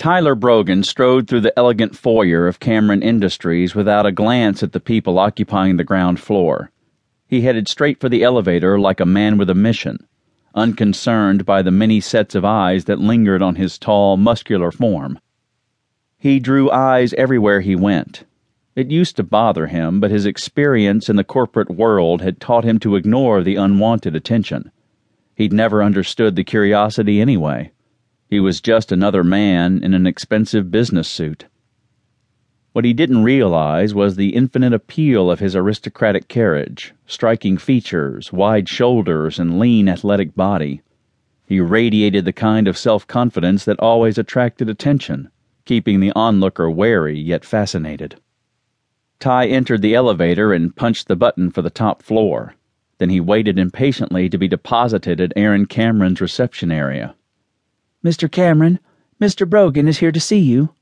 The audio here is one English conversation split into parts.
Tyler Brogan strode through the elegant foyer of Cameron Industries without a glance at the people occupying the ground floor. He headed straight for the elevator like a man with a mission, unconcerned by the many sets of eyes that lingered on his tall, muscular form. He drew eyes everywhere he went. It used to bother him, but his experience in the corporate world had taught him to ignore the unwanted attention. He'd never understood the curiosity anyway. He was just another man in an expensive business suit. What he didn't realize was the infinite appeal of his aristocratic carriage, striking features, wide shoulders, and lean athletic body. He radiated the kind of self confidence that always attracted attention, keeping the onlooker wary yet fascinated. Ty entered the elevator and punched the button for the top floor. Then he waited impatiently to be deposited at Aaron Cameron's reception area. Mr. Cameron, Mr. Brogan is here to see you.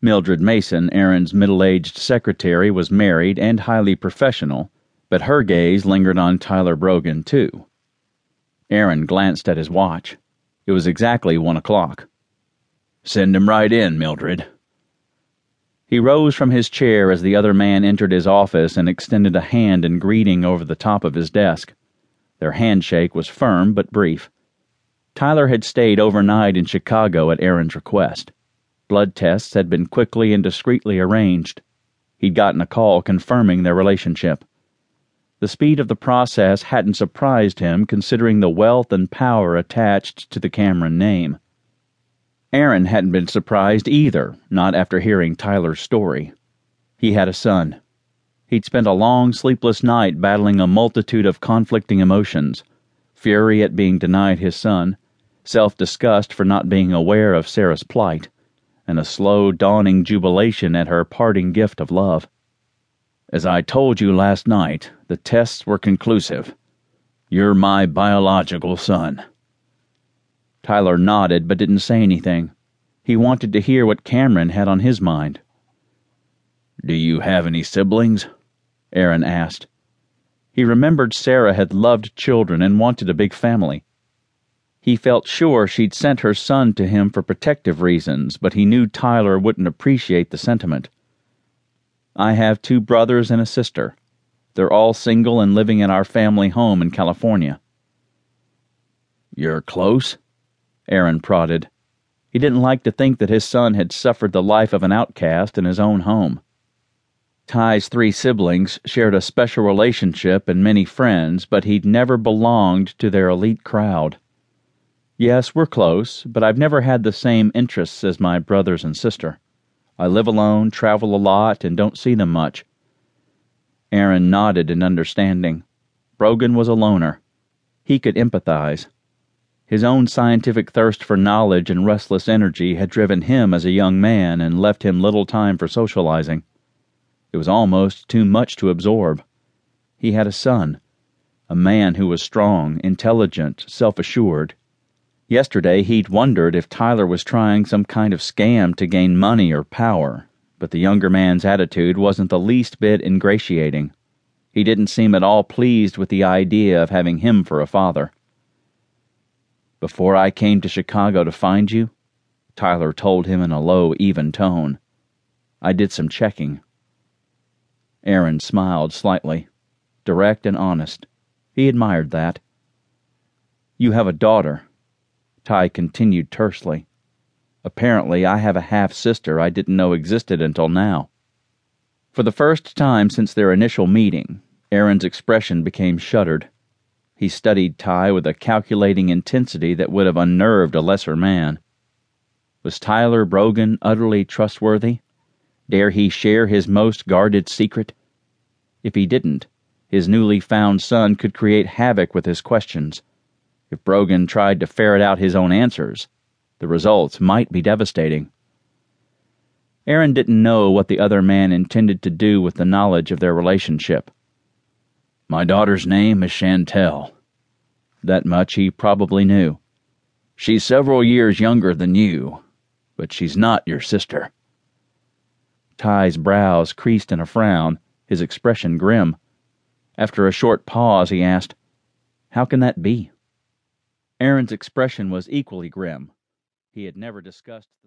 Mildred Mason, Aaron's middle aged secretary, was married and highly professional, but her gaze lingered on Tyler Brogan, too. Aaron glanced at his watch. It was exactly one o'clock. Send him right in, Mildred. He rose from his chair as the other man entered his office and extended a hand in greeting over the top of his desk. Their handshake was firm but brief. Tyler had stayed overnight in Chicago at Aaron's request. Blood tests had been quickly and discreetly arranged. He'd gotten a call confirming their relationship. The speed of the process hadn't surprised him considering the wealth and power attached to the Cameron name. Aaron hadn't been surprised either, not after hearing Tyler's story. He had a son. He'd spent a long, sleepless night battling a multitude of conflicting emotions fury at being denied his son self disgust for not being aware of Sarah's plight, and a slow dawning jubilation at her parting gift of love. As I told you last night, the tests were conclusive. You're my biological son. Tyler nodded but didn't say anything. He wanted to hear what Cameron had on his mind. Do you have any siblings? Aaron asked. He remembered Sarah had loved children and wanted a big family. He felt sure she'd sent her son to him for protective reasons, but he knew Tyler wouldn't appreciate the sentiment. I have two brothers and a sister. They're all single and living in our family home in California. You're close? Aaron prodded. He didn't like to think that his son had suffered the life of an outcast in his own home. Ty's three siblings shared a special relationship and many friends, but he'd never belonged to their elite crowd. Yes, we're close, but I've never had the same interests as my brothers and sister. I live alone, travel a lot, and don't see them much. Aaron nodded in understanding. Brogan was a loner. He could empathize. His own scientific thirst for knowledge and restless energy had driven him as a young man and left him little time for socializing. It was almost too much to absorb. He had a son, a man who was strong, intelligent, self assured. Yesterday, he'd wondered if Tyler was trying some kind of scam to gain money or power, but the younger man's attitude wasn't the least bit ingratiating. He didn't seem at all pleased with the idea of having him for a father. Before I came to Chicago to find you, Tyler told him in a low, even tone, I did some checking. Aaron smiled slightly, direct and honest. He admired that. You have a daughter, Ty continued tersely. Apparently, I have a half sister I didn't know existed until now. For the first time since their initial meeting, Aaron's expression became shuttered. He studied Ty with a calculating intensity that would have unnerved a lesser man. Was Tyler Brogan utterly trustworthy? Dare he share his most guarded secret? If he didn't, his newly found son could create havoc with his questions. If Brogan tried to ferret out his own answers, the results might be devastating. Aaron didn't know what the other man intended to do with the knowledge of their relationship. My daughter's name is Chantel. That much he probably knew. She's several years younger than you, but she's not your sister. Ty's brows creased in a frown, his expression grim. After a short pause, he asked, How can that be? Aaron's expression was equally grim. He had never discussed the